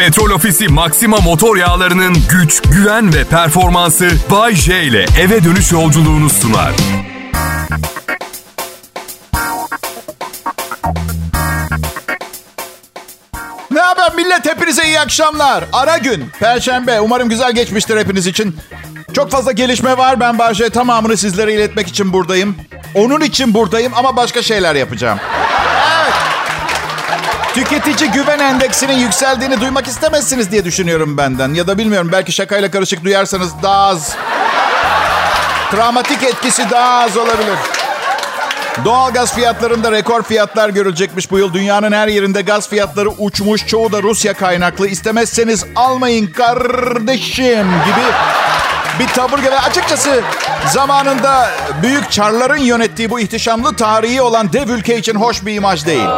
Petrol Ofisi Maxima motor yağlarının güç, güven ve performansı Bay J ile eve dönüş yolculuğunu sunar. Ne haber millet? Hepinize iyi akşamlar. Ara gün, Perşembe. Umarım güzel geçmiştir hepiniz için. Çok fazla gelişme var. Ben Bahçe tamamını sizlere iletmek için buradayım. Onun için buradayım ama başka şeyler yapacağım. Tüketici güven endeksinin yükseldiğini duymak istemezsiniz diye düşünüyorum benden. Ya da bilmiyorum belki şakayla karışık duyarsanız daha az... Travmatik etkisi daha az olabilir. Doğalgaz fiyatlarında rekor fiyatlar görülecekmiş bu yıl. Dünyanın her yerinde gaz fiyatları uçmuş. Çoğu da Rusya kaynaklı. İstemezseniz almayın kardeşim gibi bir tavır gibi. Açıkçası zamanında büyük çarların yönettiği bu ihtişamlı tarihi olan dev ülke için hoş bir imaj değil.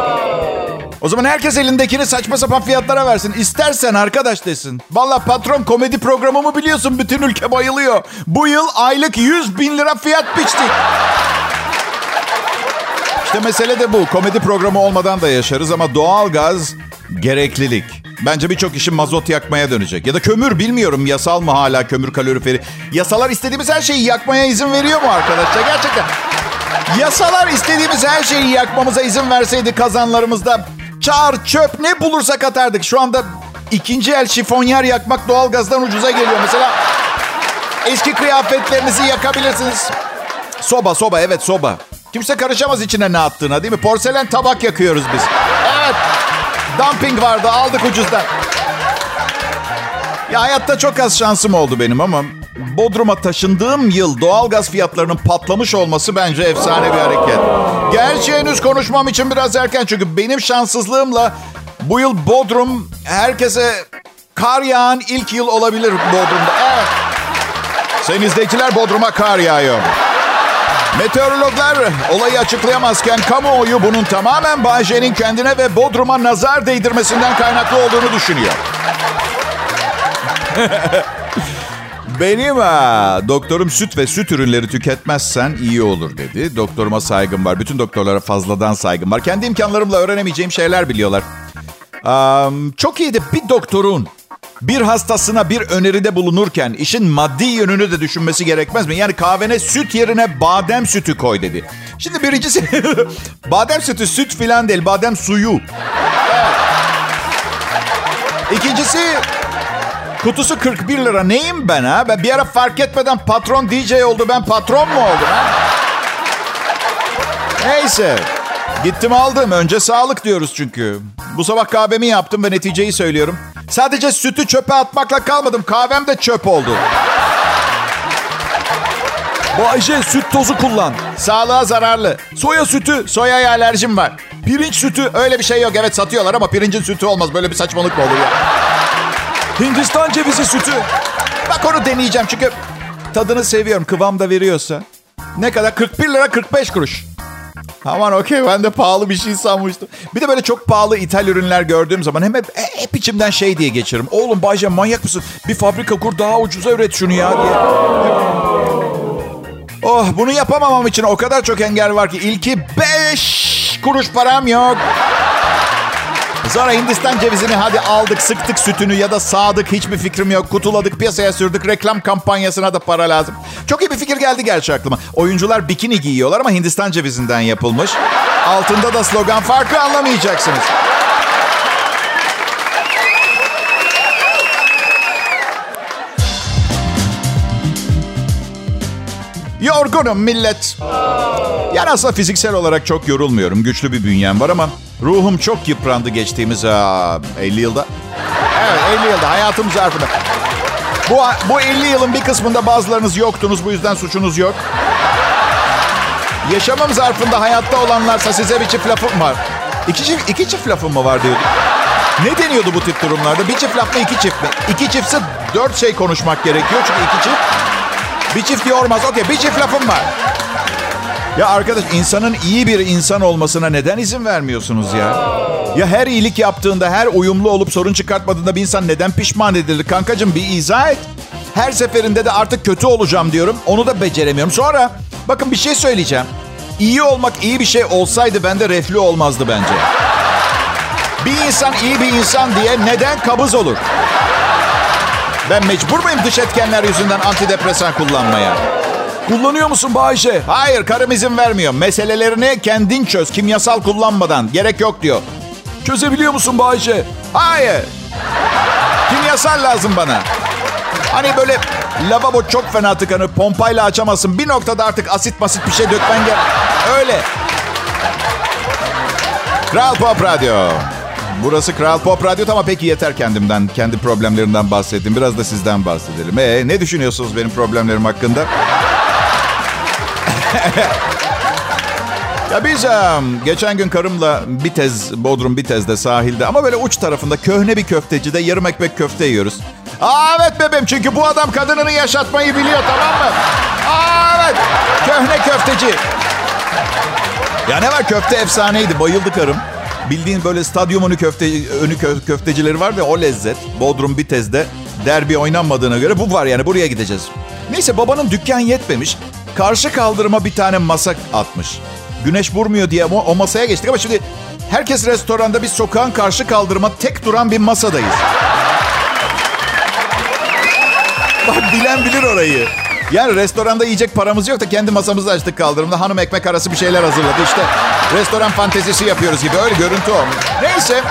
O zaman herkes elindekini saçma sapan fiyatlara versin. İstersen arkadaş desin. Valla patron komedi programımı biliyorsun. Bütün ülke bayılıyor. Bu yıl aylık 100 bin lira fiyat biçtik. İşte mesele de bu. Komedi programı olmadan da yaşarız ama doğalgaz gereklilik. Bence birçok işin mazot yakmaya dönecek. Ya da kömür bilmiyorum yasal mı hala kömür kaloriferi. Yasalar istediğimiz her şeyi yakmaya izin veriyor mu arkadaşlar? Gerçekten. Yasalar istediğimiz her şeyi yakmamıza izin verseydi kazanlarımızda çağır çöp ne bulursak atardık. Şu anda ikinci el şifonyer yakmak doğalgazdan ucuza geliyor. Mesela eski kıyafetlerinizi yakabilirsiniz. Soba soba evet soba. Kimse karışamaz içine ne attığına değil mi? Porselen tabak yakıyoruz biz. Evet. Dumping vardı aldık ucuzdan. Ya hayatta çok az şansım oldu benim ama Bodrum'a taşındığım yıl doğalgaz fiyatlarının patlamış olması bence efsane bir hareket. Gerçi henüz konuşmam için biraz erken çünkü benim şanssızlığımla bu yıl Bodrum herkese kar yağan ilk yıl olabilir Bodrum'da. Evet. Senizdekiler Bodrum'a kar yağıyor. Meteorologlar olayı açıklayamazken kamuoyu bunun tamamen Bayce'nin kendine ve Bodrum'a nazar değdirmesinden kaynaklı olduğunu düşünüyor. Benim ha, doktorum süt ve süt ürünleri tüketmezsen iyi olur dedi. Doktoruma saygım var. Bütün doktorlara fazladan saygım var. Kendi imkanlarımla öğrenemeyeceğim şeyler biliyorlar. Um, çok iyiydi bir doktorun bir hastasına bir öneride bulunurken işin maddi yönünü de düşünmesi gerekmez mi? Yani kahvene süt yerine badem sütü koy dedi. Şimdi birincisi badem sütü süt filan değil badem suyu. İkincisi kutusu 41 lira. Neyim ben ha? Ben bir ara fark etmeden patron DJ oldu. Ben patron mu oldum ha? Neyse. Gittim aldım. Önce sağlık diyoruz çünkü. Bu sabah kahvemi yaptım ve neticeyi söylüyorum. Sadece sütü çöpe atmakla kalmadım. Kahvem de çöp oldu. Bu Ayşe süt tozu kullan. Sağlığa zararlı. Soya sütü. Soyaya alerjim var. Pirinç sütü. Öyle bir şey yok. Evet satıyorlar ama pirincin sütü olmaz. Böyle bir saçmalık mı olur ya? Hindistan cevizi sütü. Bak onu deneyeceğim çünkü tadını seviyorum. Kıvam da veriyorsa. Ne kadar? 41 lira 45 kuruş. Aman okey ben de pahalı bir şey sanmıştım. Bir de böyle çok pahalı ithal ürünler gördüğüm zaman hem hep, hep içimden şey diye geçiririm. Oğlum Bayce manyak mısın? Bir fabrika kur daha ucuza üret şunu ya diye. Oh bunu yapamamam için o kadar çok engel var ki. ilki 5 kuruş param yok. Sonra Hindistan cevizini hadi aldık sıktık sütünü ya da sağdık hiçbir fikrim yok. Kutuladık piyasaya sürdük reklam kampanyasına da para lazım. Çok iyi bir fikir geldi gerçi aklıma. Oyuncular bikini giyiyorlar ama Hindistan cevizinden yapılmış. Altında da slogan farkı anlamayacaksınız. Yorgunum millet. Yani aslında fiziksel olarak çok yorulmuyorum. Güçlü bir bünyem var ama ruhum çok yıprandı geçtiğimiz aa, 50 yılda. Evet 50 yılda hayatım zarfında. Bu, bu 50 yılın bir kısmında bazılarınız yoktunuz. Bu yüzden suçunuz yok. Yaşamım zarfında hayatta olanlarsa size bir çift lafım var. İki çift, iki çift lafım mı var diyordu. Ne deniyordu bu tip durumlarda? Bir çift laf mı iki çift mi? İki çiftse dört şey konuşmak gerekiyor. Çünkü iki çift bir çift yormaz. Okey bir çift lafım var. Ya arkadaş insanın iyi bir insan olmasına neden izin vermiyorsunuz ya? Ya her iyilik yaptığında, her uyumlu olup sorun çıkartmadığında bir insan neden pişman edilir? Kankacığım bir izah et. Her seferinde de artık kötü olacağım diyorum. Onu da beceremiyorum. Sonra bakın bir şey söyleyeceğim. İyi olmak iyi bir şey olsaydı bende reflü olmazdı bence. Bir insan iyi bir insan diye neden kabız olur? Ben mecbur muyum dış etkenler yüzünden antidepresan kullanmaya? Kullanıyor musun Bayce? Hayır karım izin vermiyor. Meselelerini kendin çöz kimyasal kullanmadan. Gerek yok diyor. Çözebiliyor musun Bayce? Hayır. Kimyasal lazım bana. Hani böyle lavabo çok fena tıkanır. Pompayla açamazsın. Bir noktada artık asit basit bir şey dökmen gerek. Öyle. Kral Pop Radyo. Burası Kral Pop Radyo ama peki yeter kendimden, kendi problemlerimden bahsettim. Biraz da sizden bahsedelim. Ee, ne düşünüyorsunuz benim problemlerim hakkında? Ya biz geçen gün karımla bir tez, Bodrum bir tezde sahilde ama böyle uç tarafında köhne bir köftecide yarım ekmek köfte yiyoruz. Aa evet bebeğim çünkü bu adam kadınını yaşatmayı biliyor tamam mı? Aa evet köhne köfteci. Ya ne var köfte efsaneydi bayıldı karım. Bildiğin böyle stadyum önü, köfte, önü kö- köftecileri var ve o lezzet. Bodrum Bitez'de derbi oynanmadığına göre bu var yani buraya gideceğiz. Neyse babanın dükkan yetmemiş. Karşı kaldırıma bir tane masa atmış. Güneş vurmuyor diye o, o masaya geçtik ama şimdi herkes restoranda biz sokağın karşı kaldırıma tek duran bir masadayız. Bak bilen bilir orayı. Yani restoranda yiyecek paramız yok da kendi masamızı açtık kaldırımda. Hanım ekmek arası bir şeyler hazırladı. İşte restoran fantezisi yapıyoruz gibi öyle görüntü o. Neyse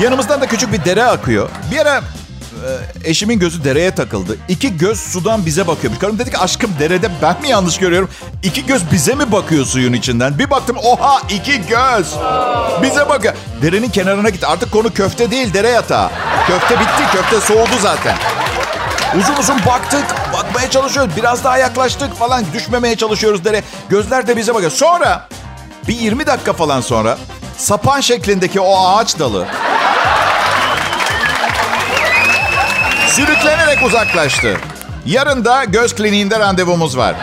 yanımızdan da küçük bir dere akıyor. Bir ara e, eşimin gözü dereye takıldı. İki göz sudan bize bakıyormuş. Karım dedi ki aşkım derede ben mi yanlış görüyorum? İki göz bize mi bakıyor suyun içinden? Bir baktım oha iki göz. Bize bakıyor. Derenin kenarına gitti. Artık konu köfte değil dere yatağı. Köfte bitti. Köfte soğudu zaten. Uzun uzun baktık, bakmaya çalışıyoruz. Biraz daha yaklaştık falan. Düşmemeye çalışıyoruz dere. Gözler de bize bakıyor. Sonra bir 20 dakika falan sonra sapan şeklindeki o ağaç dalı sürüklenerek uzaklaştı. Yarın da göz kliniğinde randevumuz var.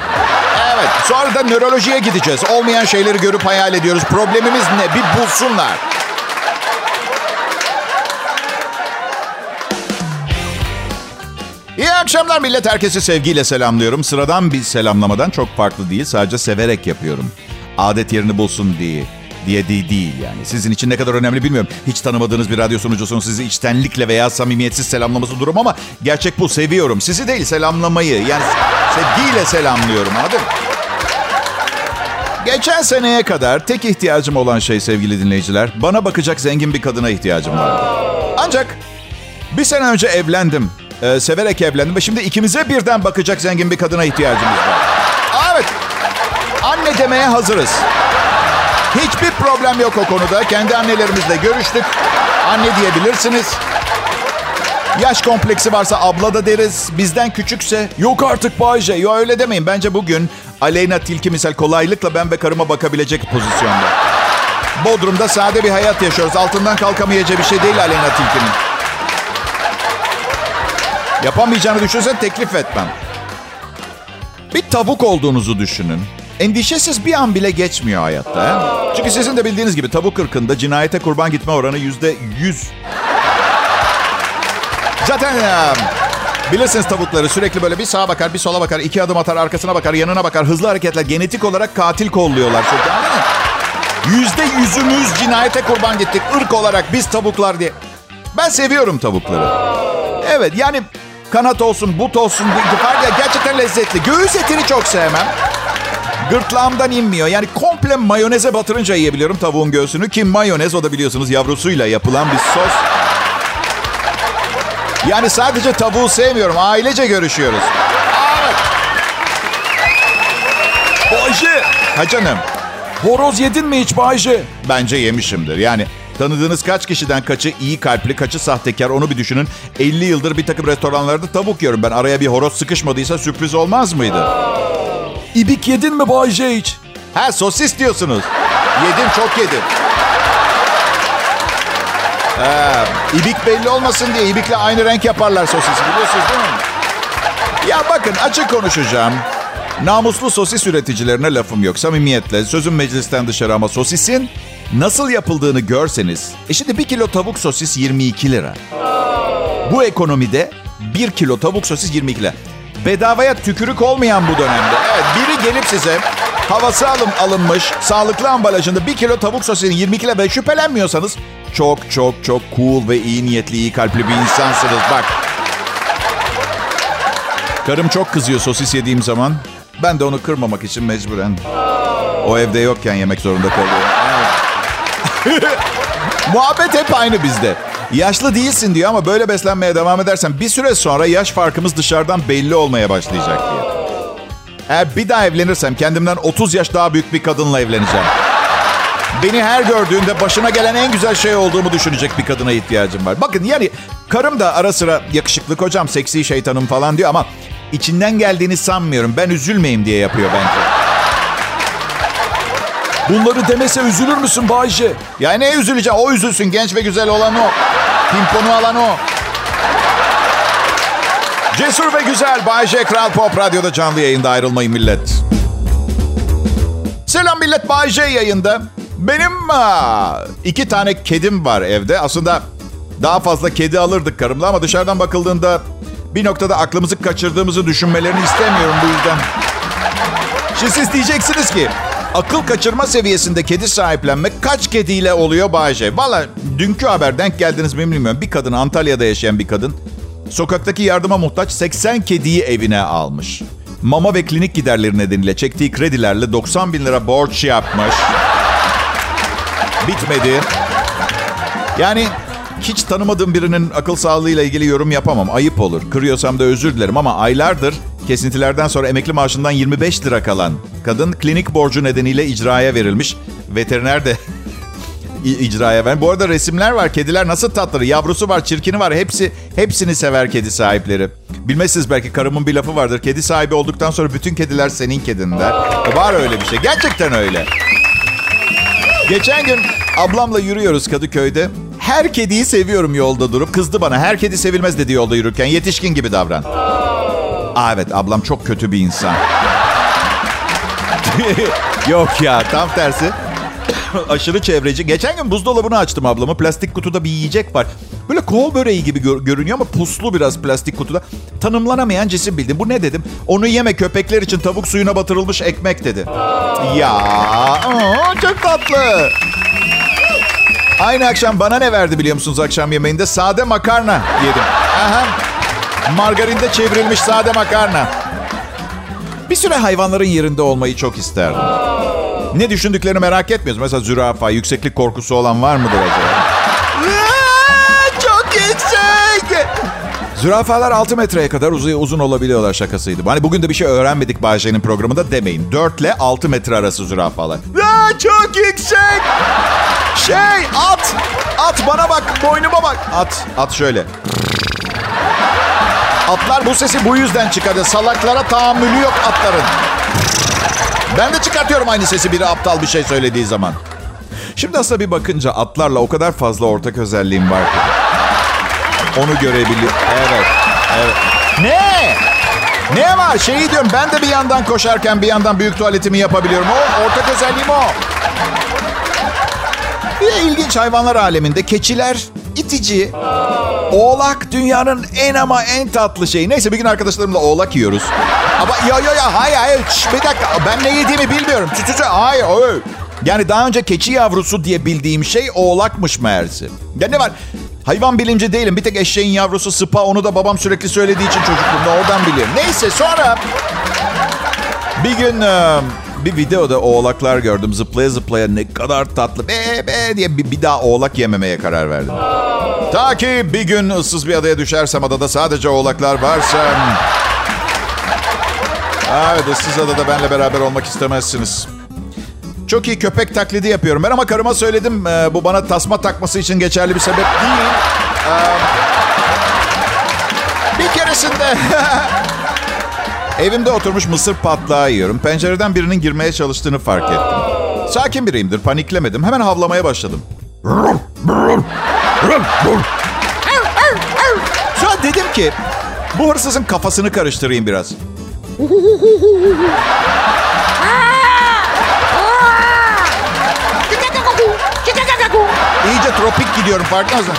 Evet, sonra da nörolojiye gideceğiz. Olmayan şeyleri görüp hayal ediyoruz. Problemimiz ne? Bir bulsunlar. İyi akşamlar millet. Herkesi sevgiyle selamlıyorum. Sıradan bir selamlamadan çok farklı değil. Sadece severek yapıyorum. Adet yerini bulsun diye. Diye değil, değil yani. Sizin için ne kadar önemli bilmiyorum. Hiç tanımadığınız bir radyo sunucusunun sizi içtenlikle veya samimiyetsiz selamlaması durum ama gerçek bu. Seviyorum. Sizi değil selamlamayı. Yani sevgiyle selamlıyorum anladın? Geçen seneye kadar tek ihtiyacım olan şey sevgili dinleyiciler, bana bakacak zengin bir kadına ihtiyacım vardı. Ancak bir sene önce evlendim. Ee, severek evlendim ve şimdi ikimize birden bakacak zengin bir kadına ihtiyacımız var. Evet. Anne demeye hazırız. Hiçbir problem yok o konuda. Kendi annelerimizle görüştük. Anne diyebilirsiniz. Yaş kompleksi varsa abla da deriz. Bizden küçükse Yok artık Bayce. Yo öyle demeyin. Bence bugün Aleyna Tilki misal kolaylıkla ben ve karıma bakabilecek pozisyonda. Bodrum'da sade bir hayat yaşıyoruz. Altından kalkamayacağı bir şey değil Aleyna Tilki'nin. Yapamayacağını düşünsen teklif etmem. Bir tavuk olduğunuzu düşünün. Endişesiz bir an bile geçmiyor hayatta. Çünkü sizin de bildiğiniz gibi tavuk ırkında cinayete kurban gitme oranı yüzde yüz. Zaten e, bilirsiniz tavukları sürekli böyle bir sağa bakar, bir sola bakar, iki adım atar, arkasına bakar, yanına bakar. Hızlı hareketler genetik olarak katil kolluyorlar çünkü? Yüzde yüzümüz cinayete kurban gittik ırk olarak biz tavuklar diye. Ben seviyorum tavukları. Evet yani kanat olsun, but olsun, var ya gerçekten lezzetli. Göğüs etini çok sevmem. Gırtlağımdan inmiyor. Yani komple mayoneze batırınca yiyebiliyorum tavuğun göğsünü. Ki mayonez o da biliyorsunuz yavrusuyla yapılan bir sos. Yani sadece tavuğu sevmiyorum. Ailece görüşüyoruz. Bayce. Ha canım. Horoz yedin mi hiç Bayce? Bence yemişimdir. Yani tanıdığınız kaç kişiden kaçı iyi kalpli, kaçı sahtekar onu bir düşünün. 50 yıldır bir takım restoranlarda tavuk yiyorum. Ben araya bir horoz sıkışmadıysa sürpriz olmaz mıydı? İbik yedin mi Bayce hiç? Ha sosis diyorsunuz. Yedim çok yedim. Ha, ibik belli olmasın diye ibikle aynı renk yaparlar sosisi biliyorsunuz değil mi? Ya bakın açık konuşacağım. Namuslu sosis üreticilerine lafım yok. Samimiyetle sözüm meclisten dışarı ama sosisin nasıl yapıldığını görseniz. E şimdi bir kilo tavuk sosis 22 lira. Bu ekonomide bir kilo tavuk sosis 22 lira. Bedavaya tükürük olmayan bu dönemde. Evet biri gelip size havası alım alınmış sağlıklı ambalajında bir kilo tavuk sosisinin 22 lira ve şüphelenmiyorsanız çok çok çok cool ve iyi niyetli, iyi kalpli bir insansınız. Bak. Karım çok kızıyor sosis yediğim zaman. Ben de onu kırmamak için mecburen. O evde yokken yemek zorunda kalıyorum. Evet. Muhabbet hep aynı bizde. Yaşlı değilsin diyor ama böyle beslenmeye devam edersen bir süre sonra yaş farkımız dışarıdan belli olmaya başlayacak diyor. Eğer bir daha evlenirsem kendimden 30 yaş daha büyük bir kadınla evleneceğim. Beni her gördüğünde başına gelen en güzel şey olduğumu düşünecek bir kadına ihtiyacım var. Bakın yani karım da ara sıra yakışıklı kocam, seksi şeytanım falan diyor ama içinden geldiğini sanmıyorum. Ben üzülmeyeyim diye yapıyor bence. Bunları demese üzülür müsün Bayce? Ya ne üzüleceğim? O üzülsün. Genç ve güzel olan o. Pimponu alan o. Cesur ve güzel Bay J. Kral Pop Radyo'da canlı yayında ayrılmayın millet. Selam millet Bay J yayında. Benim aa, iki tane kedim var evde. Aslında daha fazla kedi alırdık karımla ama dışarıdan bakıldığında bir noktada aklımızı kaçırdığımızı düşünmelerini istemiyorum bu yüzden. Şimdi siz diyeceksiniz ki akıl kaçırma seviyesinde kedi sahiplenmek kaç kediyle oluyor Bayce? Valla dünkü haber denk geldiniz mi bilmiyorum. Bir kadın Antalya'da yaşayan bir kadın sokaktaki yardıma muhtaç 80 kediyi evine almış. Mama ve klinik giderleri nedeniyle çektiği kredilerle 90 bin lira borç yapmış. Bitmedi. Yani hiç tanımadığım birinin akıl sağlığıyla ilgili yorum yapamam. Ayıp olur. Kırıyorsam da özür dilerim ama aylardır kesintilerden sonra emekli maaşından 25 lira kalan kadın klinik borcu nedeniyle icraya verilmiş. Veteriner de icraya ver. Bu arada resimler var. Kediler nasıl tatlı. Yavrusu var, çirkini var. Hepsi hepsini sever kedi sahipleri. Bilmezsiniz belki karımın bir lafı vardır. Kedi sahibi olduktan sonra bütün kediler senin kedin der. Var öyle bir şey. Gerçekten öyle. Geçen gün ablamla yürüyoruz Kadıköy'de. Her kediyi seviyorum yolda durup. Kızdı bana. Her kedi sevilmez dedi yolda yürürken. Yetişkin gibi davran. Aa evet ablam çok kötü bir insan. Yok ya tam tersi. Aşırı çevreci. Geçen gün buzdolabını açtım ablamı. Plastik kutuda bir yiyecek var. Böyle kol böreği gibi gör- görünüyor ama puslu biraz plastik kutuda. Tanımlanamayan cisim bildim. Bu ne dedim? Onu yeme köpekler için tavuk suyuna batırılmış ekmek dedi. Ya aa, çok tatlı. Aynı akşam bana ne verdi biliyor musunuz akşam yemeğinde? Sade makarna yedim. Aha. Margarinde çevrilmiş sade makarna. Bir süre hayvanların yerinde olmayı çok isterdim. Ne düşündüklerini merak etmiyoruz. Mesela zürafa, yükseklik korkusu olan var mıdır acaba? Çok yüksek. Zürafalar 6 metreye kadar uzun, uzun olabiliyorlar şakasıydı. Hani bugün de bir şey öğrenmedik Bahçe'nin programında demeyin. 4 ile 6 metre arası zürafalar. Aa, çok yüksek. Şey at. At bana bak boynuma bak. At. At şöyle. Atlar bu sesi bu yüzden çıkarıyor. Salaklara tahammülü yok atların. Ben de çıkartıyorum aynı sesi biri aptal bir şey söylediği zaman. Şimdi aslında bir bakınca atlarla o kadar fazla ortak özelliğim var ki. Onu görebiliyor. Evet. Evet. Ne? Ne var? Şeyi diyorum ben de bir yandan koşarken bir yandan büyük tuvaletimi yapabiliyorum. O ortak özelliğim o. Bir de ilginç hayvanlar aleminde keçiler itici. Oğlak dünyanın en ama en tatlı şeyi. Neyse bir gün arkadaşlarımla oğlak yiyoruz. Ama ya ya ya hayır hayır Şş, bir dakika ben ne yediğimi bilmiyorum. Çü, çü, çü. Hayır hayır. Yani daha önce keçi yavrusu diye bildiğim şey oğlakmış meğerse. Ya ne var? Hayvan bilimci değilim. Bir tek eşeğin yavrusu sıpa. Onu da babam sürekli söylediği için çocukluğumda oradan biliyorum. Neyse sonra bir gün bir videoda oğlaklar gördüm. Zıplaya zıplaya ne kadar tatlı be be diye bir, bir daha oğlak yememeye karar verdim. Ta ki bir gün ıssız bir adaya düşersem adada sadece oğlaklar varsa... Evet ıssız adada benle beraber olmak istemezsiniz. Çok iyi köpek taklidi yapıyorum ben ama karıma söyledim. e, bu bana tasma takması için geçerli bir sebep değil. E, bir keresinde evimde oturmuş mısır patlağı yiyorum. Pencereden birinin girmeye çalıştığını fark ettim. Sakin biriyimdir, paniklemedim. Hemen havlamaya başladım. Sonra dedim ki bu hırsızın kafasını karıştırayım biraz. İyice tropik gidiyorum farkında mısın?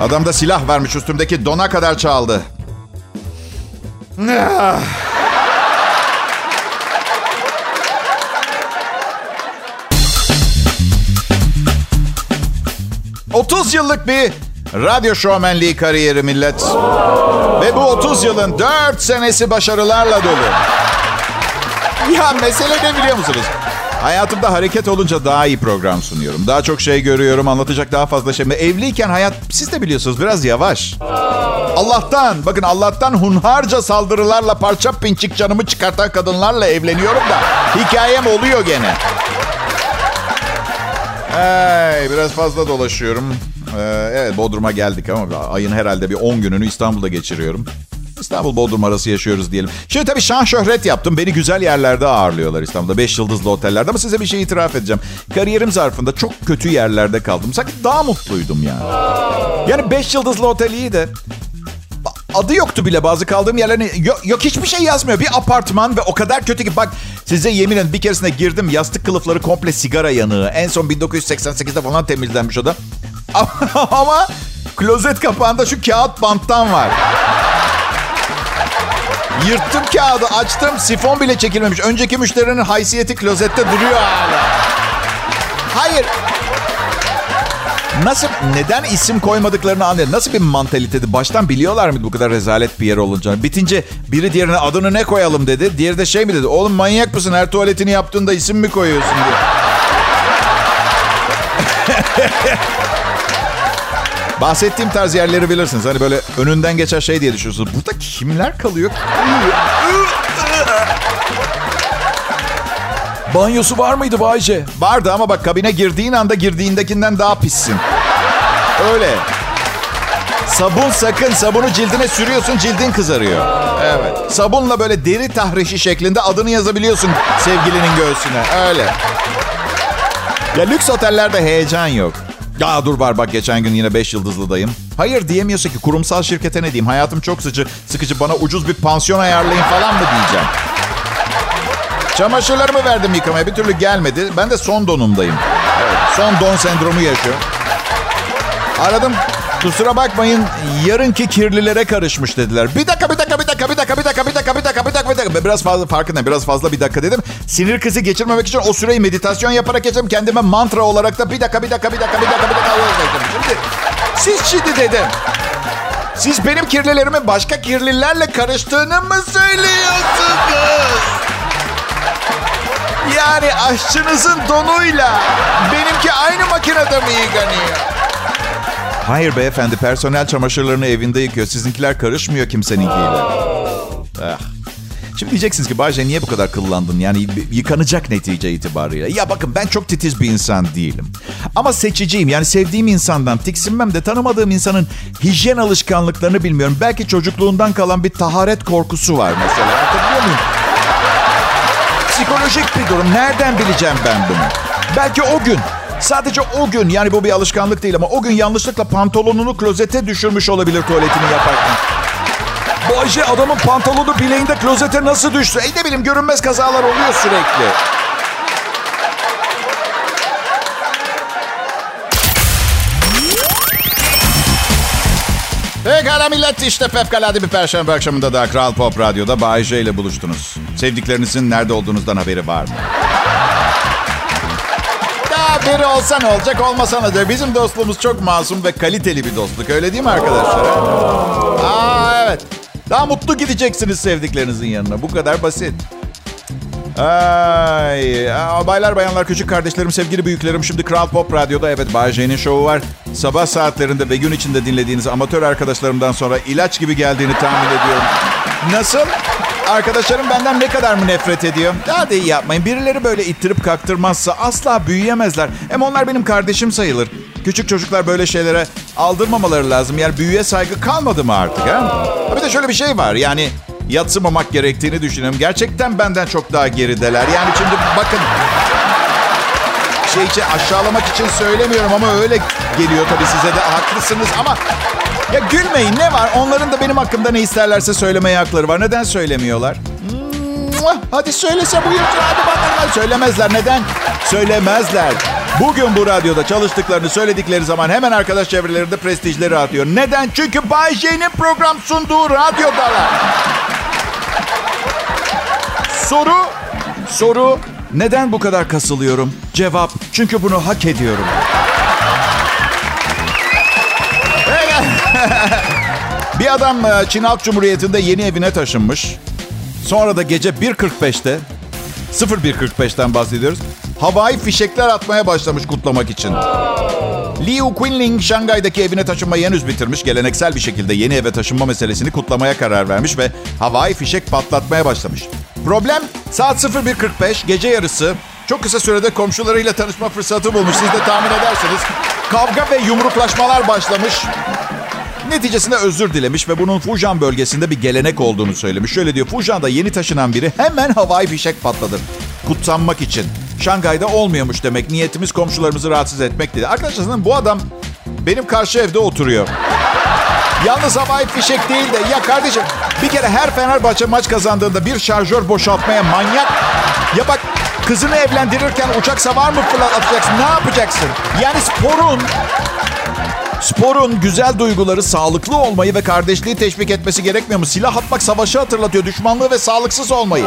Adamda silah vermiş üstümdeki dona kadar çaldı. Ah! Otuz yıllık bir radyo şovmenliği kariyeri millet. Ve bu 30 yılın 4 senesi başarılarla dolu. Ya mesele ne biliyor musunuz? Hayatımda hareket olunca daha iyi program sunuyorum. Daha çok şey görüyorum, anlatacak daha fazla şey. Evliyken hayat, siz de biliyorsunuz biraz yavaş. Allah'tan, bakın Allah'tan hunharca saldırılarla parça pinçik canımı çıkartan kadınlarla evleniyorum da hikayem oluyor gene. Hey, biraz fazla dolaşıyorum. Ee, evet Bodrum'a geldik ama ayın herhalde bir 10 gününü İstanbul'da geçiriyorum. İstanbul Bodrum arası yaşıyoruz diyelim. Şimdi tabii şan şöhret yaptım. Beni güzel yerlerde ağırlıyorlar İstanbul'da. 5 yıldızlı otellerde ama size bir şey itiraf edeceğim. Kariyerim zarfında çok kötü yerlerde kaldım. Sanki daha mutluydum yani. Yani 5 yıldızlı otel iyi de adı yoktu bile bazı kaldığım yerlerin. Yok, yok hiçbir şey yazmıyor. Bir apartman ve o kadar kötü ki bak size yemin ederim bir keresinde girdim. Yastık kılıfları komple sigara yanığı. En son 1988'de falan temizlenmiş o da. Ama klozet kapağında şu kağıt banttan var. Yırttım kağıdı açtım sifon bile çekilmemiş. Önceki müşterinin haysiyeti klozette duruyor hala. Hayır. Nasıl, neden isim koymadıklarını anlayın. Nasıl bir mantalitedi? Baştan biliyorlar mı bu kadar rezalet bir yer olacağını? Bitince biri diğerine adını ne koyalım dedi. Diğeri de şey mi dedi? Oğlum manyak mısın? Her tuvaletini yaptığında isim mi koyuyorsun diye. Bahsettiğim tarz yerleri bilirsiniz. Hani böyle önünden geçen şey diye düşünüyorsunuz. Burada kimler kalıyor? Banyosu var mıydı Bayce? Vardı ama bak kabine girdiğin anda girdiğindekinden daha pissin. Öyle. Sabun sakın. Sabunu cildine sürüyorsun cildin kızarıyor. Evet. Sabunla böyle deri tahrişi şeklinde adını yazabiliyorsun sevgilinin göğsüne. Öyle. Ya lüks otellerde heyecan yok. Ya dur var bak geçen gün yine 5 yıldızlıdayım. Hayır diyemiyorsa ki kurumsal şirkete ne diyeyim? Hayatım çok sıcı, sıkıcı bana ucuz bir pansiyon ayarlayın falan mı diyeceğim. Çamaşırlarımı verdim yıkamaya bir türlü gelmedi. Ben de son donumdayım. Evet, son don sendromu yaşıyorum. Aradım kusura bakmayın yarınki kirlilere karışmış dediler. Bir dakika bir dakika bir dakika bir dakika dakika bir dakika bir dakika. Biraz fazla farkındayım biraz fazla bir dakika dedim. Sinir krizi geçirmemek için o süreyi meditasyon yaparak geçirdim. Kendime mantra olarak da bir dakika bir dakika bir dakika bir dakika bir dakika. Şimdi siz şimdi dedim. Siz benim kirlilerimin başka kirlilerle karıştığını mı söylüyorsunuz? Yani aşçınızın donuyla benimki aynı makinede mi yıkanıyor? Hayır beyefendi personel çamaşırlarını evinde yıkıyor. Sizinkiler karışmıyor kimseninkiyle. Ah. Şimdi diyeceksiniz ki Bayce niye bu kadar kıllandın? Yani yıkanacak netice itibariyle. Ya bakın ben çok titiz bir insan değilim. Ama seçiciyim. Yani sevdiğim insandan tiksinmem de tanımadığım insanın hijyen alışkanlıklarını bilmiyorum. Belki çocukluğundan kalan bir taharet korkusu var mesela. Hatırlıyor muyum? Psikolojik bir durum. Nereden bileceğim ben bunu? Belki o gün Sadece o gün yani bu bir alışkanlık değil ama o gün yanlışlıkla pantolonunu klozete düşürmüş olabilir tuvaletini yaparken. Bayce adamın pantolonu bileğinde klozete nasıl düştü? E ne bileyim görünmez kazalar oluyor sürekli. Pekala millet işte fevkalade bir perşembe akşamında da Kral Pop Radyo'da Bay J ile buluştunuz. Sevdiklerinizin nerede olduğunuzdan haberi var mı? Haberi olsa ne olacak olmasa ne. Bizim dostluğumuz çok masum ve kaliteli bir dostluk. Öyle değil mi arkadaşlar? Aa evet. Daha mutlu gideceksiniz sevdiklerinizin yanına. Bu kadar basit. Ay, baylar bayanlar küçük kardeşlerim sevgili büyüklerim şimdi Kral Pop Radyo'da evet Bay J'nin şovu var. Sabah saatlerinde ve gün içinde dinlediğiniz amatör arkadaşlarımdan sonra ilaç gibi geldiğini tahmin ediyorum. Nasıl? Arkadaşlarım benden ne kadar mı nefret ediyor? Daha da iyi yapmayın. Birileri böyle ittirip kaktırmazsa asla büyüyemezler. Hem onlar benim kardeşim sayılır. Küçük çocuklar böyle şeylere aldırmamaları lazım. Yani büyüye saygı kalmadı mı artık ha? Bir de şöyle bir şey var. Yani yatsımamak gerektiğini düşünüyorum. Gerçekten benden çok daha gerideler. Yani şimdi bakın şey için aşağılamak için söylemiyorum ama öyle geliyor tabii size de haklısınız ama ya gülmeyin ne var? Onların da benim hakkımda ne isterlerse söylemeye hakları var. Neden söylemiyorlar? Hadi söylese buyursun hadi bakalım. Söylemezler. Neden? Söylemezler. Bugün bu radyoda çalıştıklarını söyledikleri zaman hemen arkadaş çevrelerinde prestijleri atıyor. Neden? Çünkü Bay J'nin program sunduğu radyodalar. Soru, soru neden bu kadar kasılıyorum? Cevap, çünkü bunu hak ediyorum. bir adam e, Çin Halk Cumhuriyeti'nde yeni evine taşınmış. Sonra da gece 1.45'te 01.45'ten bahsediyoruz. Havai fişekler atmaya başlamış kutlamak için. Liu Qinling Şangay'daki evine taşınmayı henüz bitirmiş. Geleneksel bir şekilde yeni eve taşınma meselesini kutlamaya karar vermiş ve havai fişek patlatmaya başlamış. Problem saat 01.45 gece yarısı çok kısa sürede komşularıyla tanışma fırsatı bulmuş. Siz de tahmin edersiniz. Kavga ve yumruklaşmalar başlamış. Neticesinde özür dilemiş ve bunun Fujian bölgesinde bir gelenek olduğunu söylemiş. Şöyle diyor, Fujian'da yeni taşınan biri hemen havai fişek patladı. Kutsanmak için. Şangay'da olmuyormuş demek. Niyetimiz komşularımızı rahatsız etmek dedi. Arkadaşlar bu adam benim karşı evde oturuyor. Yalnız havai fişek değil de ya kardeşim bir kere her Fenerbahçe maç kazandığında bir şarjör boşaltmaya manyak. Ya bak kızını evlendirirken uçak savar mı fırlatacaksın? Ne yapacaksın? Yani sporun Sporun güzel duyguları, sağlıklı olmayı ve kardeşliği teşvik etmesi gerekmiyor mu? Silah atmak savaşı hatırlatıyor, düşmanlığı ve sağlıksız olmayı.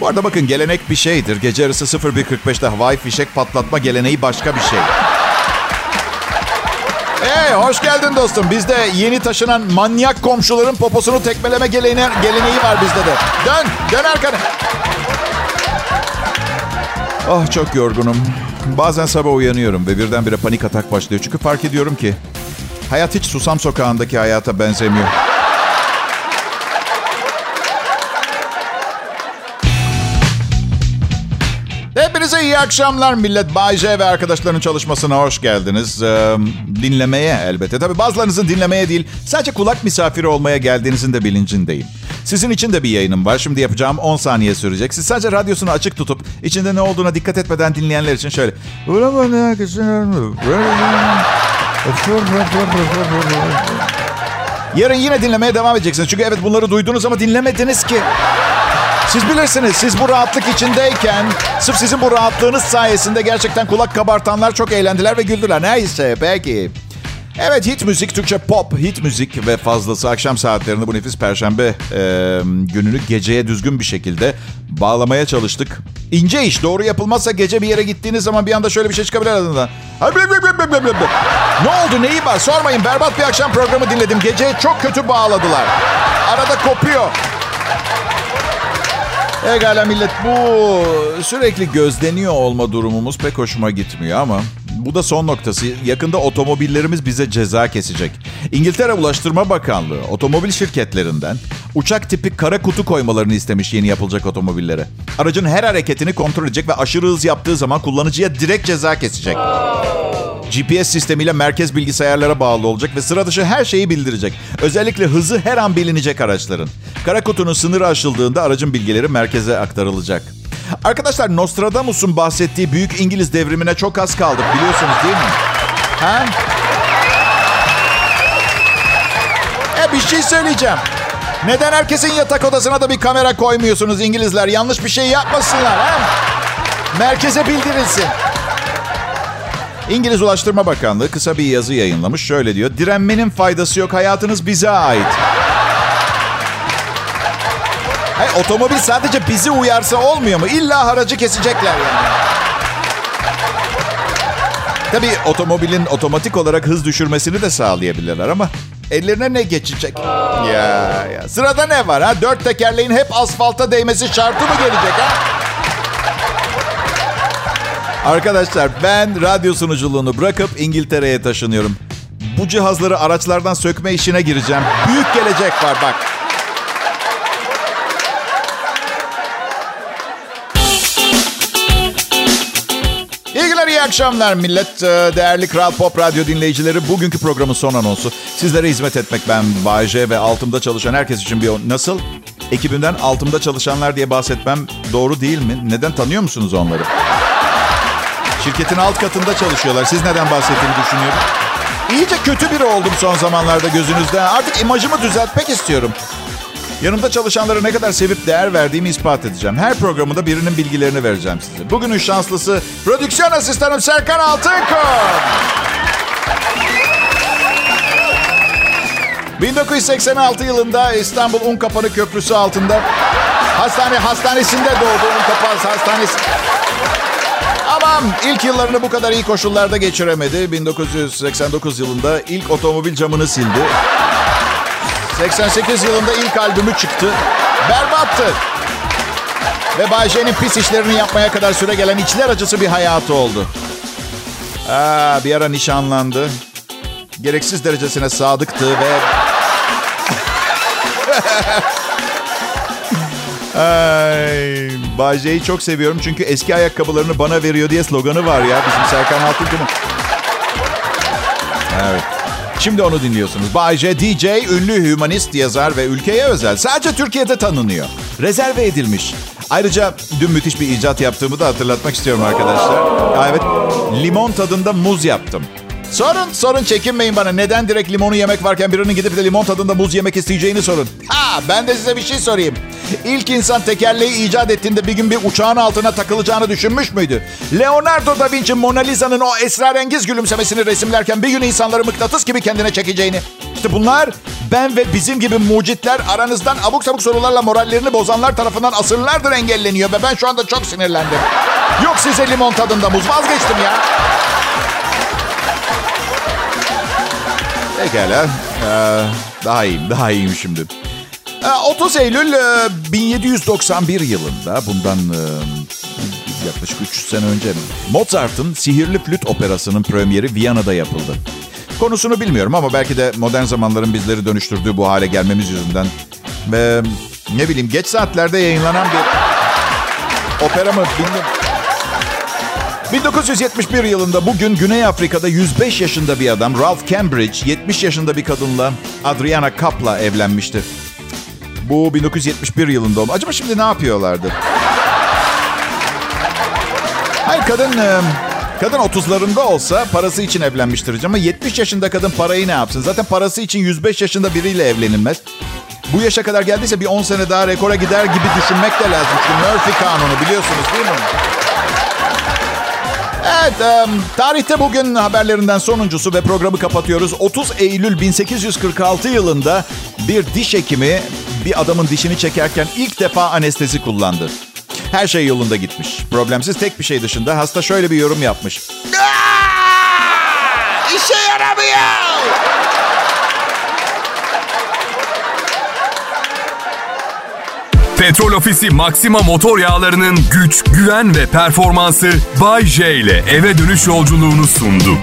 Bu arada bakın gelenek bir şeydir. Gece yarısı 01.45'te havai fişek patlatma geleneği başka bir şey. Hey hoş geldin dostum. Bizde yeni taşınan manyak komşuların poposunu tekmeleme geleneği, geleneği var bizde de. Dön, dön arkana. Oh çok yorgunum. Bazen sabah uyanıyorum ve birdenbire panik atak başlıyor. Çünkü fark ediyorum ki hayat hiç Susam Sokağı'ndaki hayata benzemiyor. Hepinize iyi akşamlar millet. Bay J ve arkadaşlarının çalışmasına hoş geldiniz. Ee, dinlemeye elbette. Tabii bazılarınızın dinlemeye değil, sadece kulak misafiri olmaya geldiğinizin de bilincindeyim. Sizin için de bir yayınım var. Şimdi yapacağım 10 saniye sürecek. Siz sadece radyosunu açık tutup içinde ne olduğuna dikkat etmeden dinleyenler için şöyle. Yarın yine dinlemeye devam edeceksiniz. Çünkü evet bunları duydunuz ama dinlemediniz ki. Siz bilirsiniz siz bu rahatlık içindeyken sırf sizin bu rahatlığınız sayesinde gerçekten kulak kabartanlar çok eğlendiler ve güldüler. Neyse peki. Evet hit müzik, Türkçe pop, hit müzik ve fazlası akşam saatlerinde bu nefis perşembe e, gününü geceye düzgün bir şekilde bağlamaya çalıştık. İnce iş doğru yapılmazsa gece bir yere gittiğiniz zaman bir anda şöyle bir şey çıkabilir adından. Ne oldu neyi var sormayın berbat bir akşam programı dinledim. Geceye çok kötü bağladılar. Arada kopuyor. Egala millet bu sürekli gözleniyor olma durumumuz pek hoşuma gitmiyor ama bu da son noktası. Yakında otomobillerimiz bize ceza kesecek. İngiltere Ulaştırma Bakanlığı otomobil şirketlerinden uçak tipi kara kutu koymalarını istemiş yeni yapılacak otomobillere. Aracın her hareketini kontrol edecek ve aşırı hız yaptığı zaman kullanıcıya direkt ceza kesecek. GPS sistemiyle merkez bilgisayarlara bağlı olacak ve sıra dışı her şeyi bildirecek. Özellikle hızı her an bilinecek araçların. Kara kutunun sınırı aşıldığında aracın bilgileri merkeze aktarılacak. Arkadaşlar Nostradamus'un bahsettiği büyük İngiliz devrimine çok az kaldık biliyorsunuz değil mi? Ha? Bir şey söyleyeceğim. Neden herkesin yatak odasına da bir kamera koymuyorsunuz İngilizler? Yanlış bir şey yapmasınlar ha? Merkeze bildirilsin. İngiliz Ulaştırma Bakanlığı kısa bir yazı yayınlamış. Şöyle diyor. Direnmenin faydası yok. Hayatınız bize ait. Hayır, otomobil sadece bizi uyarsa olmuyor mu? İlla haracı kesecekler yani. Tabii otomobilin otomatik olarak hız düşürmesini de sağlayabilirler ama ellerine ne geçecek? Ya ya sırada ne var ha? Dört tekerleğin hep asfalta değmesi şartı mı gelecek ha? Arkadaşlar ben radyo sunuculuğunu bırakıp İngiltere'ye taşınıyorum. Bu cihazları araçlardan sökme işine gireceğim. Büyük gelecek var bak. İyi akşamlar millet. Ee, Değerli Kral Pop Radyo dinleyicileri. Bugünkü programın son anonsu. Sizlere hizmet etmek ben Bayece ve altımda çalışan herkes için bir... Nasıl? Ekibimden altımda çalışanlar diye bahsetmem doğru değil mi? Neden tanıyor musunuz onları? Şirketin alt katında çalışıyorlar. Siz neden bahsettiğimi düşünüyorum. İyice kötü biri oldum son zamanlarda gözünüzde. Artık imajımı düzeltmek istiyorum. Yanımda çalışanlara ne kadar sevip değer verdiğimi ispat edeceğim. Her programında birinin bilgilerini vereceğim size. Bugünün şanslısı prodüksiyon asistanım Serkan Altınkol. 1986 yılında İstanbul Unkapanı Köprüsü altında hastane hastanesinde doğdu. Unkapanı Hastanesi. Tamam, ilk yıllarını bu kadar iyi koşullarda geçiremedi. 1989 yılında ilk otomobil camını sildi. 88 yılında ilk albümü çıktı. Berbattı. Ve Bay J'nin pis işlerini yapmaya kadar süre gelen içler acısı bir hayatı oldu. Aa, bir ara nişanlandı. Gereksiz derecesine sadıktı ve... Ay, Bay J'yi çok seviyorum çünkü eski ayakkabılarını bana veriyor diye sloganı var ya bizim Serkan Altınkı'nın. Evet. Şimdi onu dinliyorsunuz. Bay J, DJ, ünlü hümanist yazar ve ülkeye özel. Sadece Türkiye'de tanınıyor. Rezerve edilmiş. Ayrıca dün müthiş bir icat yaptığımı da hatırlatmak istiyorum arkadaşlar. Evet, limon tadında muz yaptım. Sorun, sorun çekinmeyin bana. Neden direkt limonu yemek varken birinin gidip de limon tadında muz yemek isteyeceğini sorun. Ha, ben de size bir şey sorayım. İlk insan tekerleği icat ettiğinde bir gün bir uçağın altına takılacağını düşünmüş müydü? Leonardo da Vinci Mona Lisa'nın o esrarengiz gülümsemesini resimlerken bir gün insanları mıknatıs gibi kendine çekeceğini. İşte bunlar ben ve bizim gibi mucitler aranızdan abuk sabuk sorularla morallerini bozanlar tarafından asırlardır engelleniyor ve ben şu anda çok sinirlendim. Yok size limon tadında muz vazgeçtim ya. Pekala. Ee, daha iyiyim, daha iyiyim şimdi. Ee, 30 Eylül e, 1791 yılında, bundan e, yaklaşık 300 sene önce Mozart'ın Sihirli Flüt Operası'nın premieri Viyana'da yapıldı. Konusunu bilmiyorum ama belki de modern zamanların bizleri dönüştürdüğü bu hale gelmemiz yüzünden ve ne bileyim geç saatlerde yayınlanan bir opera mı bilmiyorum. 1971 yılında bugün Güney Afrika'da 105 yaşında bir adam Ralph Cambridge 70 yaşında bir kadınla Adriana Kap'la evlenmişti. Bu 1971 yılında oldu. Acaba şimdi ne yapıyorlardı? Hayır kadın e, kadın 30'larında olsa parası için evlenmiştir ama 70 yaşında kadın parayı ne yapsın? Zaten parası için 105 yaşında biriyle evlenilmez. Bu yaşa kadar geldiyse bir 10 sene daha rekora gider gibi düşünmek de lazım. Çünkü Murphy kanunu biliyorsunuz değil mi? Evet, e, tarihte bugün haberlerinden sonuncusu ve programı kapatıyoruz. 30 Eylül 1846 yılında bir diş hekimi bir adamın dişini çekerken ilk defa anestezi kullandı. Her şey yolunda gitmiş. Problemsiz tek bir şey dışında hasta şöyle bir yorum yapmış. Aa! İşe yaramıyor. Petrol Ofisi Maxima motor yağlarının güç, güven ve performansı Bay J ile eve dönüş yolculuğunu sundu.